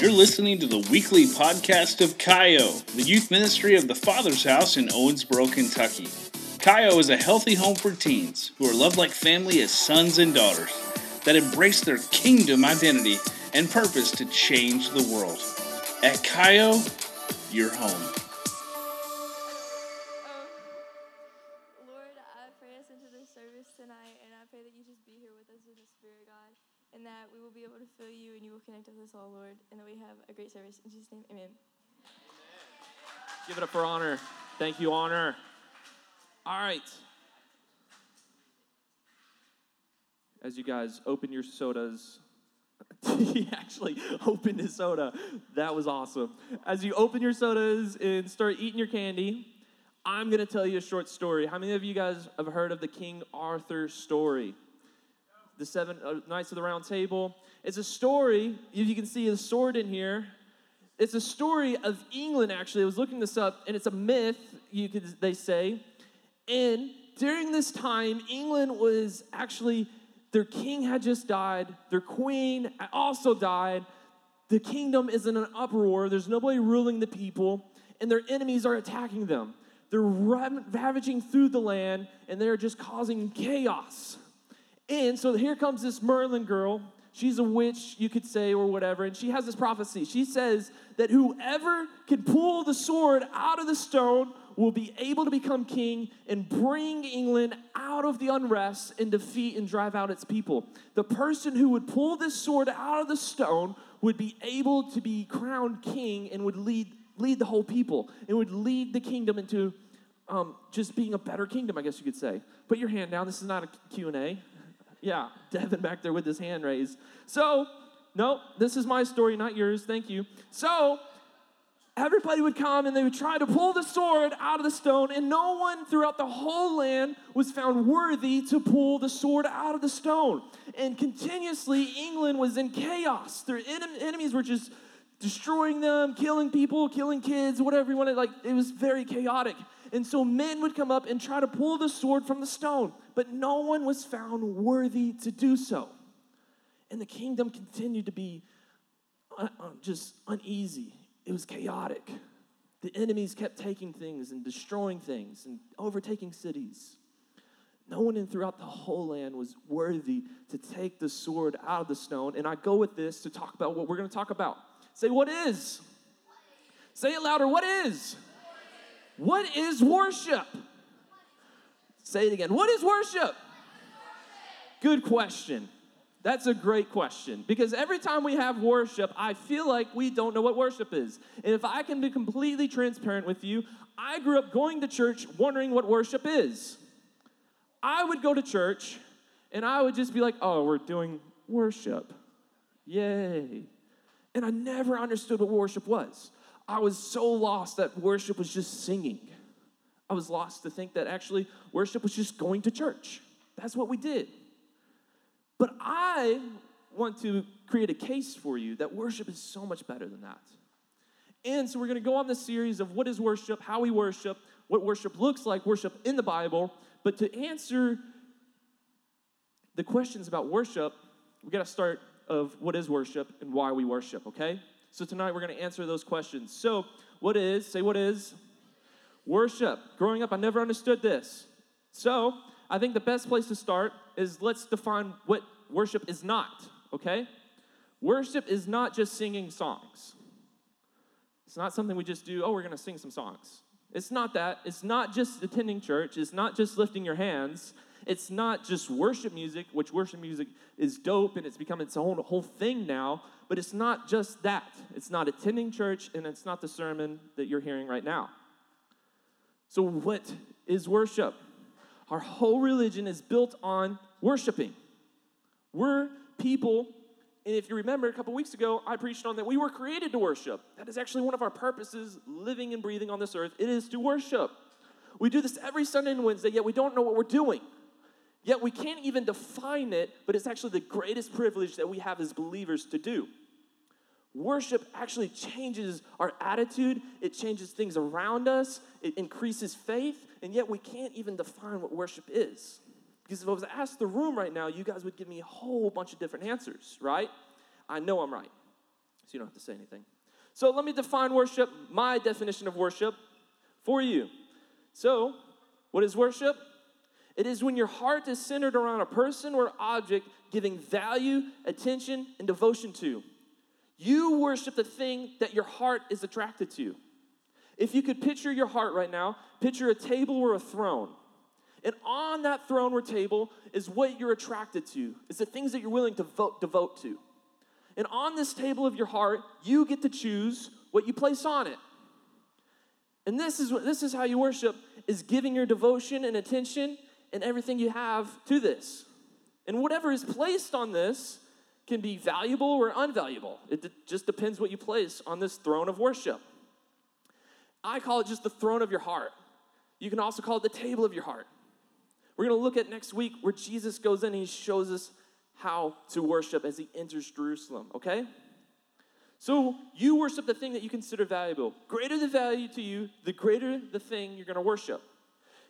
You're listening to the weekly podcast of Kaio, the youth ministry of the Father's House in Owensboro, Kentucky. Kaio is a healthy home for teens who are loved like family as sons and daughters that embrace their kingdom identity and purpose to change the world. At Kaio, you're home. Great service. In Jesus' name, amen. Give it up for honor. Thank you, honor. All right. As you guys open your sodas, he actually opened his soda. That was awesome. As you open your sodas and start eating your candy, I'm going to tell you a short story. How many of you guys have heard of the King Arthur story? The Seven uh, Knights of the Round Table. It's a story, if you can see a sword in here, it's a story of England, actually. I was looking this up, and it's a myth, you could they say. And during this time, England was actually, their king had just died, their queen also died. The kingdom is in an uproar, there's nobody ruling the people, and their enemies are attacking them. They're ravaging through the land, and they're just causing chaos. And so here comes this Merlin girl. She's a witch, you could say, or whatever. And she has this prophecy. She says that whoever can pull the sword out of the stone will be able to become king and bring England out of the unrest and defeat and drive out its people. The person who would pull this sword out of the stone would be able to be crowned king and would lead, lead the whole people and would lead the kingdom into um, just being a better kingdom, I guess you could say. Put your hand down. This is not a Q&A. Yeah, Devin back there with his hand raised. So, no, this is my story, not yours. Thank you. So, everybody would come and they would try to pull the sword out of the stone, and no one throughout the whole land was found worthy to pull the sword out of the stone. And continuously, England was in chaos. Their en- enemies were just destroying them, killing people, killing kids, whatever you wanted. Like, it was very chaotic. And so men would come up and try to pull the sword from the stone, but no one was found worthy to do so. And the kingdom continued to be uh, uh, just uneasy. It was chaotic. The enemies kept taking things and destroying things and overtaking cities. No one in throughout the whole land was worthy to take the sword out of the stone. And I go with this to talk about what we're going to talk about. Say, what is? Say it louder. What is? What is worship? Say it again. What is worship? Good question. That's a great question because every time we have worship, I feel like we don't know what worship is. And if I can be completely transparent with you, I grew up going to church wondering what worship is. I would go to church and I would just be like, oh, we're doing worship. Yay. And I never understood what worship was. I was so lost that worship was just singing. I was lost to think that actually worship was just going to church. That's what we did. But I want to create a case for you that worship is so much better than that. And so we're going to go on this series of what is worship, how we worship, what worship looks like, worship in the Bible. But to answer the questions about worship, we got to start of what is worship and why we worship, okay? So tonight we're going to answer those questions. So, what is, say what is? Worship. Growing up, I never understood this. So, I think the best place to start is let's define what worship is not, okay? Worship is not just singing songs. It's not something we just do, oh, we're going to sing some songs. It's not that. It's not just attending church. It's not just lifting your hands. It's not just worship music, which worship music is dope and it's become its own whole thing now, but it's not just that. It's not attending church and it's not the sermon that you're hearing right now. So, what is worship? Our whole religion is built on worshiping. We're people, and if you remember a couple weeks ago, I preached on that we were created to worship. That is actually one of our purposes, living and breathing on this earth. It is to worship. We do this every Sunday and Wednesday, yet we don't know what we're doing. Yet we can't even define it, but it's actually the greatest privilege that we have as believers to do. Worship actually changes our attitude, it changes things around us, it increases faith, and yet we can't even define what worship is. Because if I was to ask the room right now, you guys would give me a whole bunch of different answers, right? I know I'm right. so you don't have to say anything. So let me define worship, my definition of worship for you. So, what is worship? It is when your heart is centered around a person or object giving value, attention, and devotion to. You worship the thing that your heart is attracted to. If you could picture your heart right now, picture a table or a throne. And on that throne or table is what you're attracted to. It's the things that you're willing to vote, devote to. And on this table of your heart, you get to choose what you place on it. And this is what this is how you worship is giving your devotion and attention and everything you have to this. And whatever is placed on this can be valuable or unvaluable. It just depends what you place on this throne of worship. I call it just the throne of your heart. You can also call it the table of your heart. We're going to look at next week where Jesus goes in and he shows us how to worship as he enters Jerusalem, okay? So you worship the thing that you consider valuable. Greater the value to you, the greater the thing you're going to worship.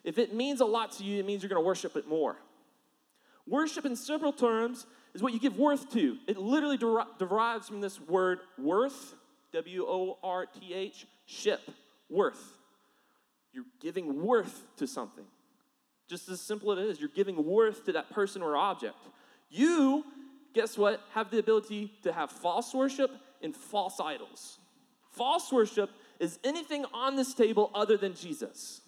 If it means a lot to you, it means you're going to worship it more. Worship, in simple terms, is what you give worth to. It literally der- derives from this word worth, W O R T H, ship, worth. You're giving worth to something. Just as simple as it is, you're giving worth to that person or object. You, guess what, have the ability to have false worship and false idols. False worship is anything on this table other than Jesus.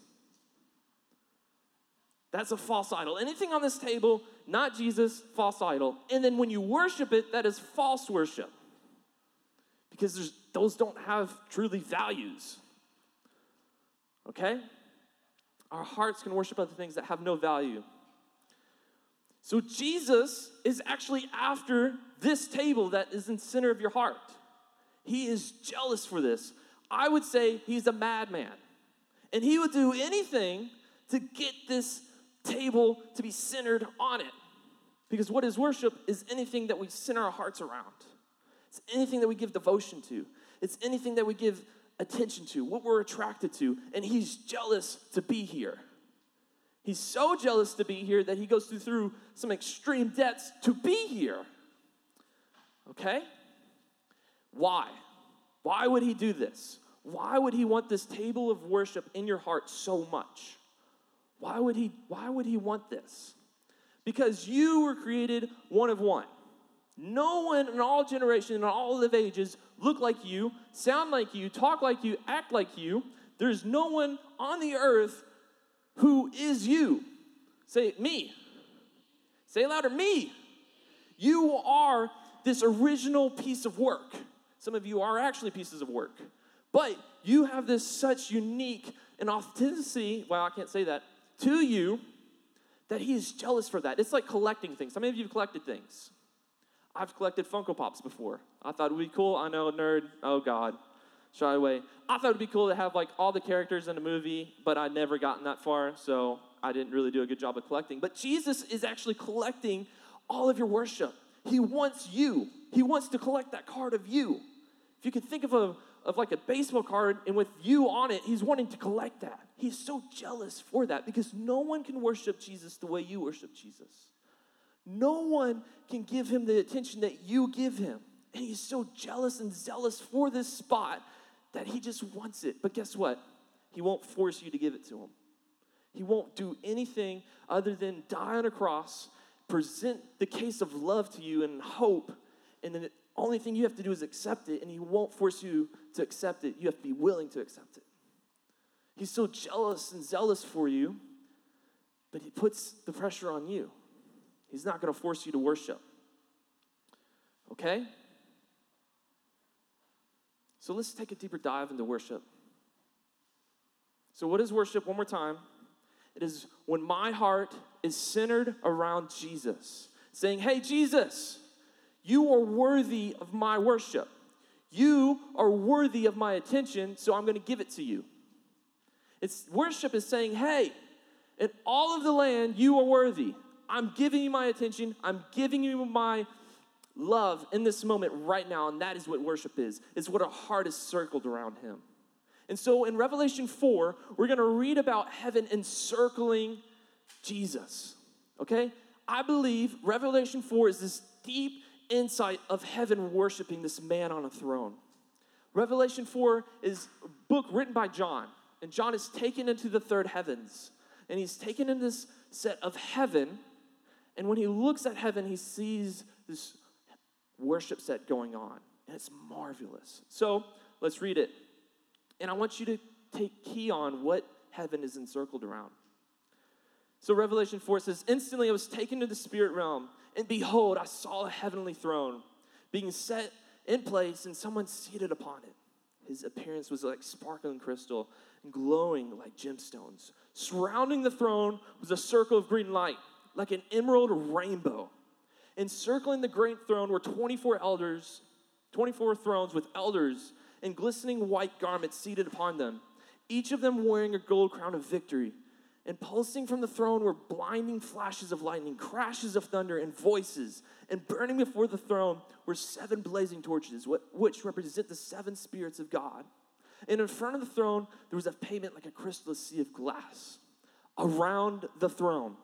That's a false idol. Anything on this table, not Jesus, false idol. And then when you worship it, that is false worship. Because those don't have truly values. Okay? Our hearts can worship other things that have no value. So Jesus is actually after this table that is in center of your heart. He is jealous for this. I would say he's a madman. And he would do anything to get this table to be centered on it. Because what is worship is anything that we center our hearts around. It's anything that we give devotion to. It's anything that we give attention to, what we're attracted to. And he's jealous to be here. He's so jealous to be here that he goes through, some extreme debts to be here. Okay? Why? Why would he do this? Why would he want this table of worship in your heart so much? Why would he why would he want this? Because you were created one of one. No one in all generations and all of ages look like you, sound like you, talk like you, act like you. There's no one on the earth who is you. Say me. Say louder, me. You are this original piece of work. Some of you are actually pieces of work. But you have this such unique and authenticity, well, I can't say that, to you that he is jealous for that. It's like collecting things. How many of you have collected things? I've collected Funko Pops before. I thought it would be cool. I know, nerd. Oh, God. Shy away. I thought it would be cool to have like all the characters in a movie, but I'd never gotten that far, so I didn't really do a good job of collecting. But Jesus is actually collecting all of your worship. He wants you, He wants to collect that card of you. If you could think of a of like a baseball card and with you on it, he's wanting to collect that. He's so jealous for that because no one can worship Jesus the way you worship Jesus. No one can give him the attention that you give him. And he's so jealous and zealous for this spot that he just wants it. But guess what? He won't force you to give it to him. He won't do anything other than die on a cross, present the case of love to you and hope, and then the only thing you have to do is accept it, and he won't force you to accept it. You have to be willing to accept it. He's so jealous and zealous for you, but he puts the pressure on you. He's not going to force you to worship. Okay? So let's take a deeper dive into worship. So, what is worship? One more time. It is when my heart is centered around Jesus, saying, Hey, Jesus, you are worthy of my worship. You are worthy of my attention, so I'm going to give it to you. It's worship is saying, "Hey, in all of the land, you are worthy. I'm giving you my attention. I'm giving you my love in this moment right now, and that is what worship is. It's what our heart is circled around him. And so in Revelation 4, we're going to read about heaven encircling Jesus. Okay? I believe Revelation 4 is this deep insight of heaven worshiping this man on a throne. Revelation 4 is a book written by John, and John is taken into the third heavens. And he's taken in this set of heaven, and when he looks at heaven, he sees this worship set going on, and it's marvelous. So let's read it. And I want you to take key on what heaven is encircled around. So Revelation 4 says, Instantly I was taken to the spirit realm, and behold, I saw a heavenly throne being set in place and someone seated upon it. His appearance was like sparkling crystal and glowing like gemstones. Surrounding the throne was a circle of green light, like an emerald rainbow. Encircling the great throne were 24 elders, 24 thrones with elders in glistening white garments seated upon them, each of them wearing a gold crown of victory. And pulsing from the throne were blinding flashes of lightning, crashes of thunder, and voices. And burning before the throne were seven blazing torches, which represent the seven spirits of God. And in front of the throne, there was a pavement like a crystal sea of glass. Around the throne,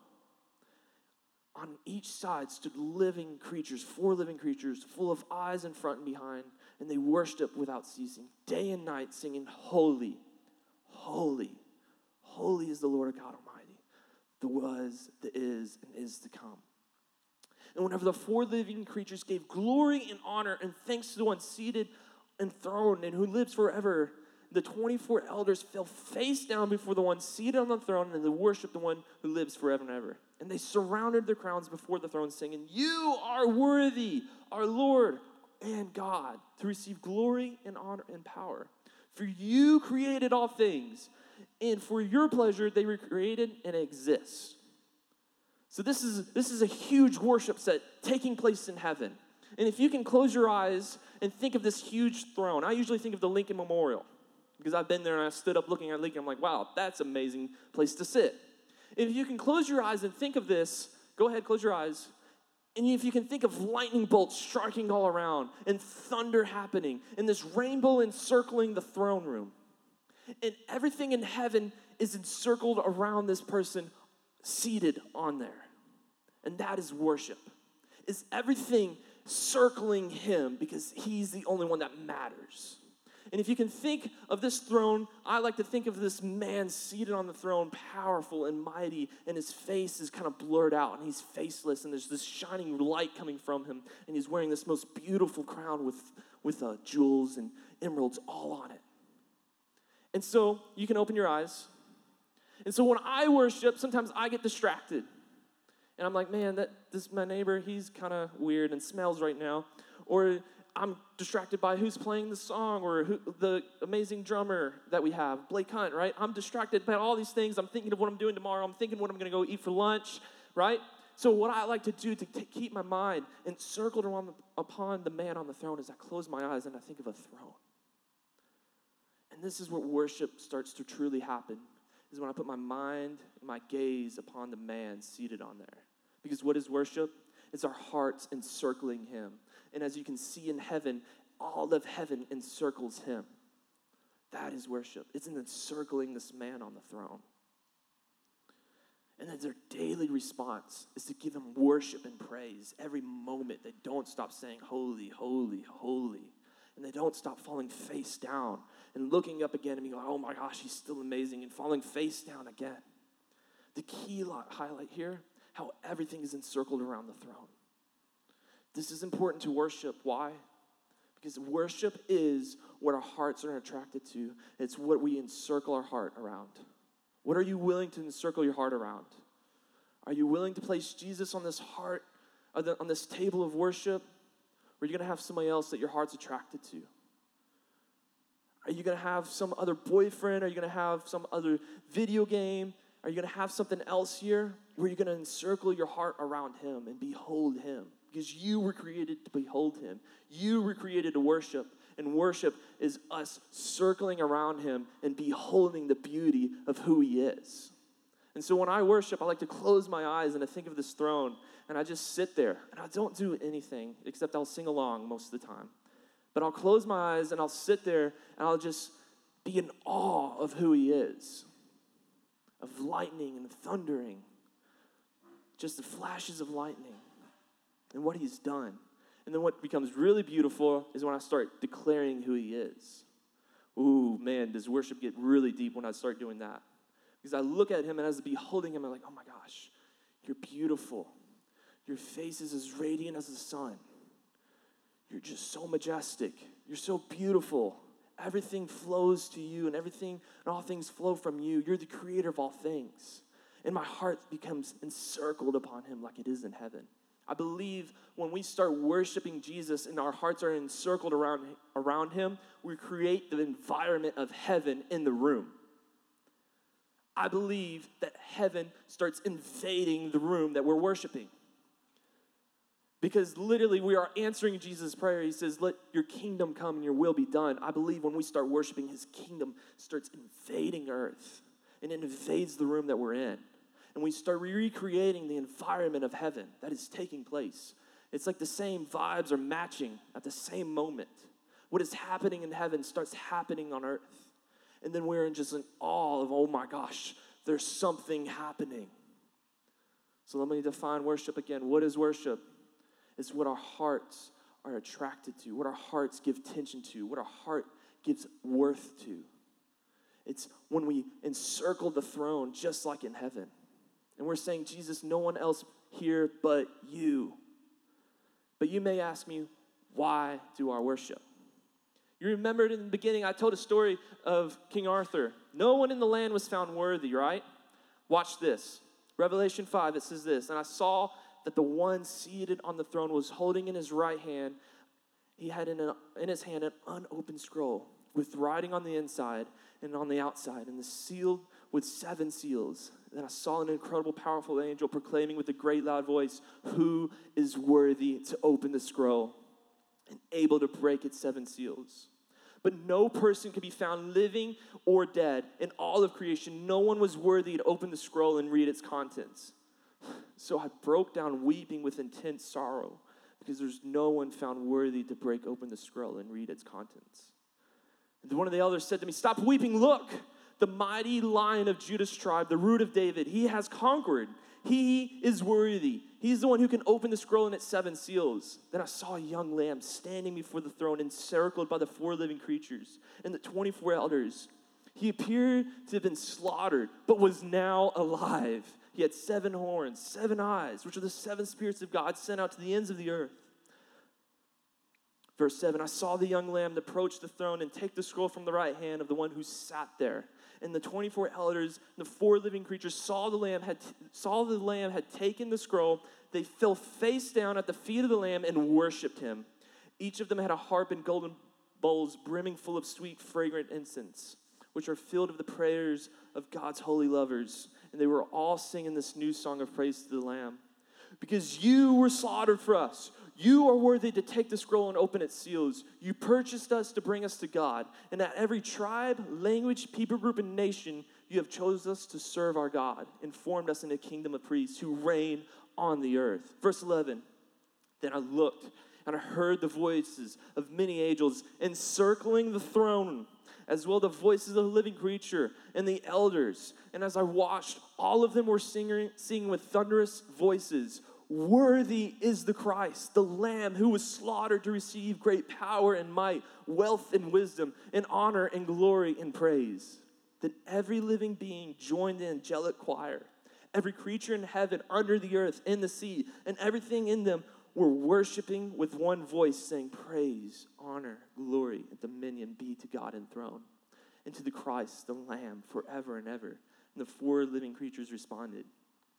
on each side stood living creatures, four living creatures, full of eyes in front and behind, and they worshiped without ceasing, day and night, singing, Holy, holy Holy is the Lord God Almighty, the was, the is, and is to come. And whenever the four living creatures gave glory and honor and thanks to the one seated enthroned and who lives forever, the 24 elders fell face down before the one seated on the throne and they worshiped the one who lives forever and ever. And they surrounded their crowns before the throne, singing, You are worthy, our Lord and God, to receive glory and honor and power. For you created all things and for your pleasure they were created and exist. So this is this is a huge worship set taking place in heaven. And if you can close your eyes and think of this huge throne, I usually think of the Lincoln Memorial because I've been there and I stood up looking at Lincoln. I'm like, wow, that's an amazing place to sit. If you can close your eyes and think of this, go ahead, close your eyes. And if you can think of lightning bolts striking all around and thunder happening and this rainbow encircling the throne room, and everything in heaven is encircled around this person seated on there. And that is worship. Is everything circling him because he's the only one that matters. And if you can think of this throne, I like to think of this man seated on the throne, powerful and mighty, and his face is kind of blurred out, and he's faceless, and there's this shining light coming from him, and he's wearing this most beautiful crown with, with uh, jewels and emeralds all on it. And so you can open your eyes. And so when I worship, sometimes I get distracted. And I'm like, man, that this my neighbor, he's kind of weird and smells right now. Or I'm distracted by who's playing the song or who, the amazing drummer that we have, Blake Hunt, right? I'm distracted by all these things. I'm thinking of what I'm doing tomorrow. I'm thinking what I'm going to go eat for lunch, right? So what I like to do to t- keep my mind encircled upon the man on the throne is I close my eyes and I think of a throne. And this is where worship starts to truly happen, is when I put my mind and my gaze upon the man seated on there. Because what is worship? It's our hearts encircling him. And as you can see in heaven, all of heaven encircles him. That is worship. It's in encircling this man on the throne. And then their daily response is to give him worship and praise every moment. They don't stop saying, Holy, holy, holy. And they don't stop falling face down and looking up again and being like, oh my gosh, he's still amazing, and falling face down again. The key highlight here how everything is encircled around the throne. This is important to worship. Why? Because worship is what our hearts are attracted to, it's what we encircle our heart around. What are you willing to encircle your heart around? Are you willing to place Jesus on this heart, on this table of worship? Or are you going to have somebody else that your heart's attracted to? Are you going to have some other boyfriend? Are you going to have some other video game? Are you going to have something else here? Where you're going to encircle your heart around Him and behold Him? Because you were created to behold Him. You were created to worship. And worship is us circling around Him and beholding the beauty of who He is. And so when I worship, I like to close my eyes and I think of this throne and I just sit there and I don't do anything except I'll sing along most of the time. But I'll close my eyes and I'll sit there and I'll just be in awe of who He is of lightning and thundering, just the flashes of lightning and what He's done. And then what becomes really beautiful is when I start declaring who He is. Ooh, man, does worship get really deep when I start doing that? Because I look at Him and as I beholding Him, I'm like, oh my gosh, you're beautiful. Your face is as radiant as the sun. You're just so majestic. You're so beautiful. Everything flows to you, and everything and all things flow from you. You're the creator of all things. And my heart becomes encircled upon him like it is in heaven. I believe when we start worshiping Jesus and our hearts are encircled around, around him, we create the environment of heaven in the room. I believe that heaven starts invading the room that we're worshiping. Because literally, we are answering Jesus' prayer. He says, Let your kingdom come and your will be done. I believe when we start worshiping, his kingdom starts invading earth and it invades the room that we're in. And we start recreating the environment of heaven that is taking place. It's like the same vibes are matching at the same moment. What is happening in heaven starts happening on earth. And then we're in just an awe of, oh my gosh, there's something happening. So let me define worship again. What is worship? Is what our hearts are attracted to, what our hearts give attention to, what our heart gives worth to. It's when we encircle the throne just like in heaven. And we're saying, Jesus, no one else here but you. But you may ask me, why do our worship? You remembered in the beginning, I told a story of King Arthur. No one in the land was found worthy, right? Watch this. Revelation 5, it says this And I saw that the one seated on the throne was holding in his right hand, he had in, a, in his hand an unopened scroll with writing on the inside and on the outside, and the sealed with seven seals. Then I saw an incredible, powerful angel proclaiming with a great loud voice, Who is worthy to open the scroll and able to break its seven seals? But no person could be found living or dead in all of creation. No one was worthy to open the scroll and read its contents. So I broke down weeping with intense sorrow because there's no one found worthy to break open the scroll and read its contents. And one of the elders said to me, Stop weeping, look, the mighty lion of Judah's tribe, the root of David, he has conquered. He is worthy. He's the one who can open the scroll and its seven seals. Then I saw a young lamb standing before the throne, encircled by the four living creatures and the 24 elders. He appeared to have been slaughtered, but was now alive. He had seven horns, seven eyes, which are the seven spirits of God sent out to the ends of the earth. Verse 7 I saw the young lamb approach the throne and take the scroll from the right hand of the one who sat there. And the 24 elders, the four living creatures, saw the lamb had, saw the lamb had taken the scroll. They fell face down at the feet of the lamb and worshiped him. Each of them had a harp and golden bowls brimming full of sweet, fragrant incense, which are filled with the prayers of God's holy lovers and they were all singing this new song of praise to the Lamb. Because you were slaughtered for us. You are worthy to take the scroll and open its seals. You purchased us to bring us to God. And at every tribe, language, people group, and nation, you have chosen us to serve our God and formed us in a kingdom of priests who reign on the earth. Verse 11 Then I looked and I heard the voices of many angels encircling the throne as well the voices of the living creature and the elders. And as I watched, all of them were singing, singing with thunderous voices. Worthy is the Christ, the Lamb who was slaughtered to receive great power and might, wealth and wisdom, and honor and glory and praise. Then every living being joined the angelic choir, every creature in heaven, under the earth, in the sea, and everything in them were worshiping with one voice, saying, Praise, honor, glory, and dominion be to God enthroned, and to the Christ, the Lamb, forever and ever. And the four living creatures responded,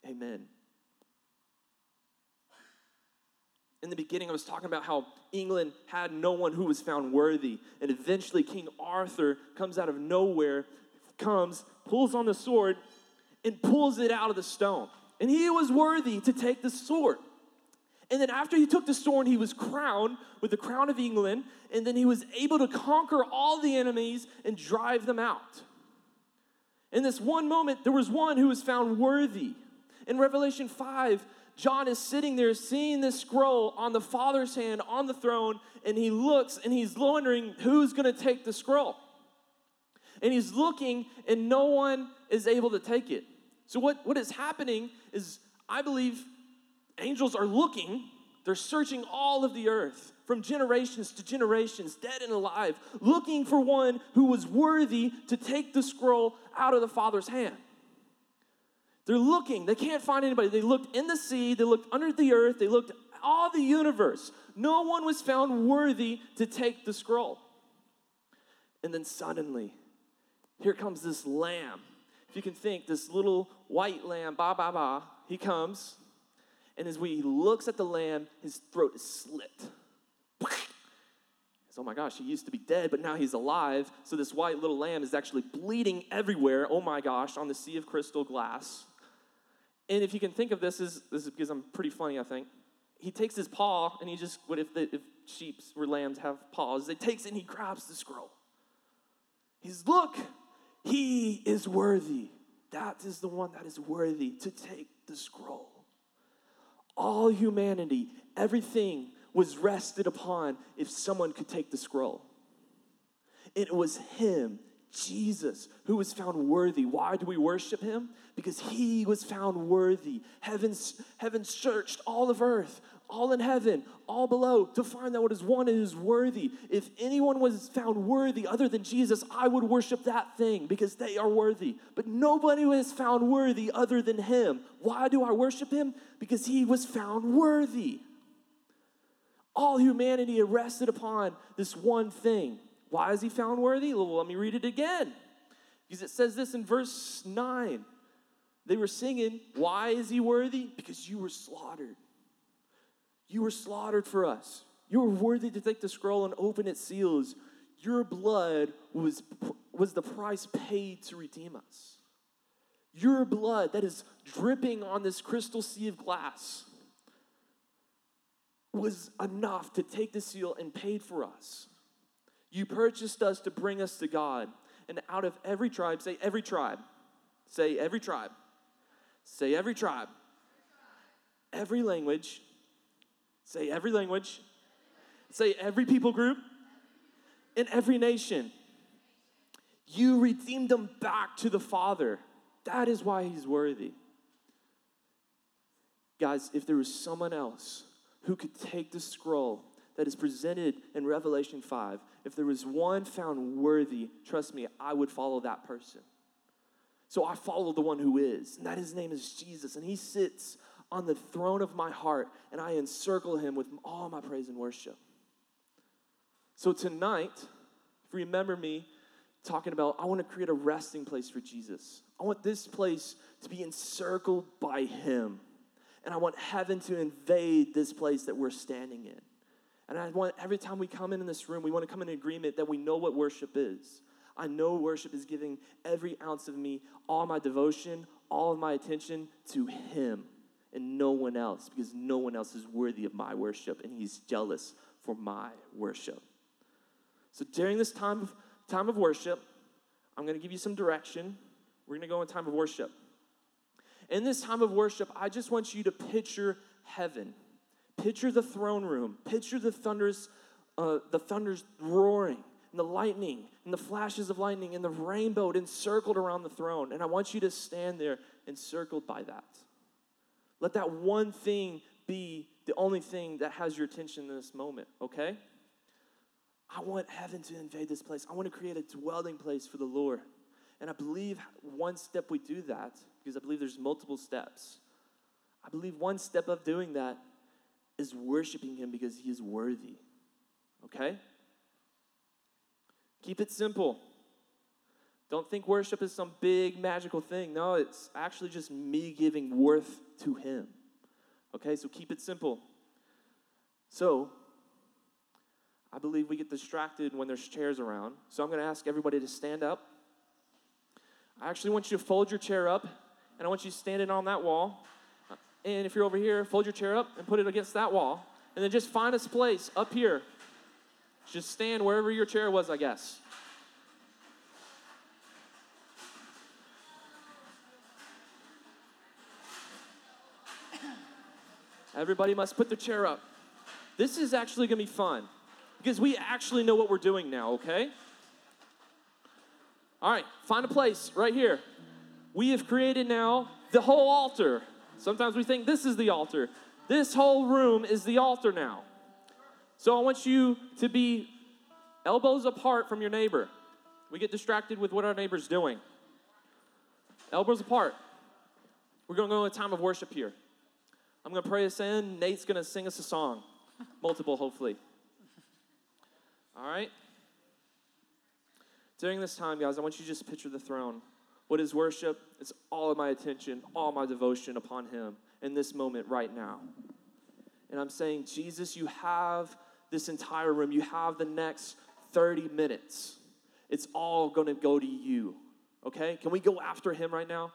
Amen. In the beginning, I was talking about how England had no one who was found worthy. And eventually, King Arthur comes out of nowhere, comes, pulls on the sword, and pulls it out of the stone. And he was worthy to take the sword. And then after he took the sword, he was crowned with the crown of England, and then he was able to conquer all the enemies and drive them out. In this one moment, there was one who was found worthy. In Revelation 5, John is sitting there seeing this scroll on the Father's hand on the throne, and he looks and he's wondering who's going to take the scroll. And he's looking, and no one is able to take it. So, what, what is happening is, I believe, angels are looking They're searching all of the earth from generations to generations, dead and alive, looking for one who was worthy to take the scroll out of the Father's hand. They're looking, they can't find anybody. They looked in the sea, they looked under the earth, they looked all the universe. No one was found worthy to take the scroll. And then suddenly, here comes this lamb. If you can think, this little white lamb, ba ba ba, he comes, and as he looks at the lamb, his throat is slit. oh my gosh, he used to be dead, but now he's alive. So this white little lamb is actually bleeding everywhere. Oh my gosh, on the sea of crystal glass. And if you can think of this as this is because I'm pretty funny, I think. He takes his paw and he just what if the, if sheep or lambs have paws? He takes it and he grabs the scroll. He's look, he is worthy. That is the one that is worthy to take the scroll. All humanity, everything was rested upon if someone could take the scroll. It was him Jesus, who was found worthy. Why do we worship him? Because he was found worthy. Heaven's, heaven searched all of earth, all in heaven, all below, to find that what is one is worthy. If anyone was found worthy other than Jesus, I would worship that thing because they are worthy. But nobody was found worthy other than him. Why do I worship him? Because he was found worthy. All humanity rested upon this one thing. Why is he found worthy? Well, let me read it again. Because it says this in verse 9. They were singing, Why is he worthy? Because you were slaughtered. You were slaughtered for us. You were worthy to take the scroll and open its seals. Your blood was, was the price paid to redeem us. Your blood that is dripping on this crystal sea of glass was enough to take the seal and paid for us. You purchased us to bring us to God. And out of every tribe, say every tribe. Say every tribe. Say every tribe. Every language. Say every language. Say every people group. In every nation. You redeemed them back to the Father. That is why he's worthy. Guys, if there was someone else who could take the scroll that is presented in Revelation 5, if there was one found worthy, trust me, I would follow that person. So I follow the one who is, and that his name is Jesus, and he sits on the throne of my heart, and I encircle him with all my praise and worship. So tonight, remember me talking about I want to create a resting place for Jesus. I want this place to be encircled by him. And I want heaven to invade this place that we're standing in. And I want every time we come in, in this room, we want to come in agreement that we know what worship is. I know worship is giving every ounce of me, all my devotion, all of my attention to Him and no one else, because no one else is worthy of my worship, and He's jealous for my worship. So during this time of, time of worship, I'm going to give you some direction. We're going to go in time of worship. In this time of worship, I just want you to picture heaven. Picture the throne room. Picture the thunders, uh, the thunders roaring, and the lightning, and the flashes of lightning, and the rainbow encircled around the throne. And I want you to stand there encircled by that. Let that one thing be the only thing that has your attention in this moment, okay? I want heaven to invade this place. I want to create a dwelling place for the Lord. And I believe one step we do that, because I believe there's multiple steps. I believe one step of doing that is worshiping Him because He is worthy. Okay? Keep it simple. Don't think worship is some big magical thing. No, it's actually just me giving worth to Him. Okay, so keep it simple. So, I believe we get distracted when there's chairs around. So, I'm going to ask everybody to stand up. I actually want you to fold your chair up, and I want you to stand it on that wall. And if you're over here, fold your chair up and put it against that wall. And then just find a place up here. Just stand wherever your chair was, I guess. Everybody must put their chair up. This is actually going to be fun because we actually know what we're doing now, okay? All right, find a place right here. We have created now the whole altar. Sometimes we think this is the altar. This whole room is the altar now. So I want you to be elbows apart from your neighbor. We get distracted with what our neighbor's doing. Elbows apart. We're going to go into a time of worship here. I'm going to pray us in. Nate's going to sing us a song, multiple, hopefully. All right? During this time, guys, I want you to just picture the throne. What is worship? It's all of my attention, all my devotion upon Him in this moment right now. And I'm saying, Jesus, you have this entire room, you have the next 30 minutes. It's all going to go to you. Okay? Can we go after Him right now?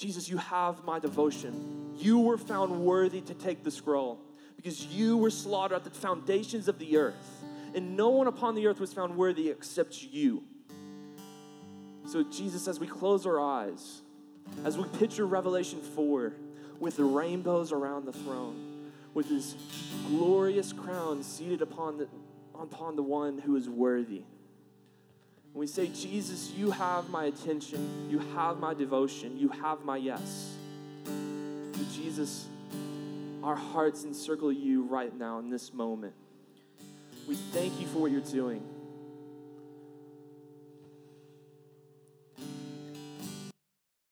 Jesus, you have my devotion. You were found worthy to take the scroll because you were slaughtered at the foundations of the earth, and no one upon the earth was found worthy except you. So, Jesus, as we close our eyes, as we picture Revelation 4 with the rainbows around the throne, with his glorious crown seated upon the, upon the one who is worthy. We say, Jesus, you have my attention, you have my devotion, you have my yes. So Jesus, our hearts encircle you right now in this moment. We thank you for what you're doing.